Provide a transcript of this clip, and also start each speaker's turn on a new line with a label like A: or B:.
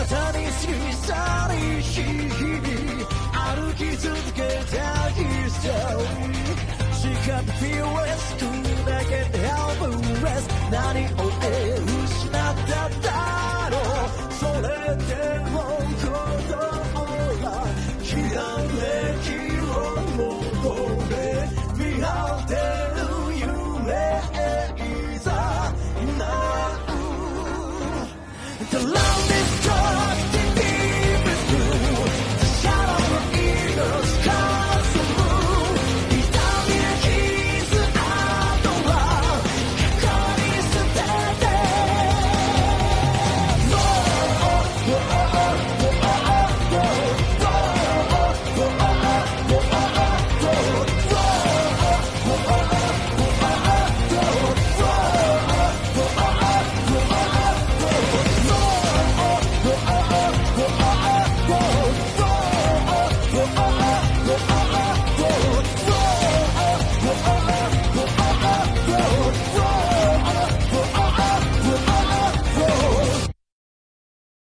A: なたに過ぎ去りしい日々歩き続けた history She got the can't help.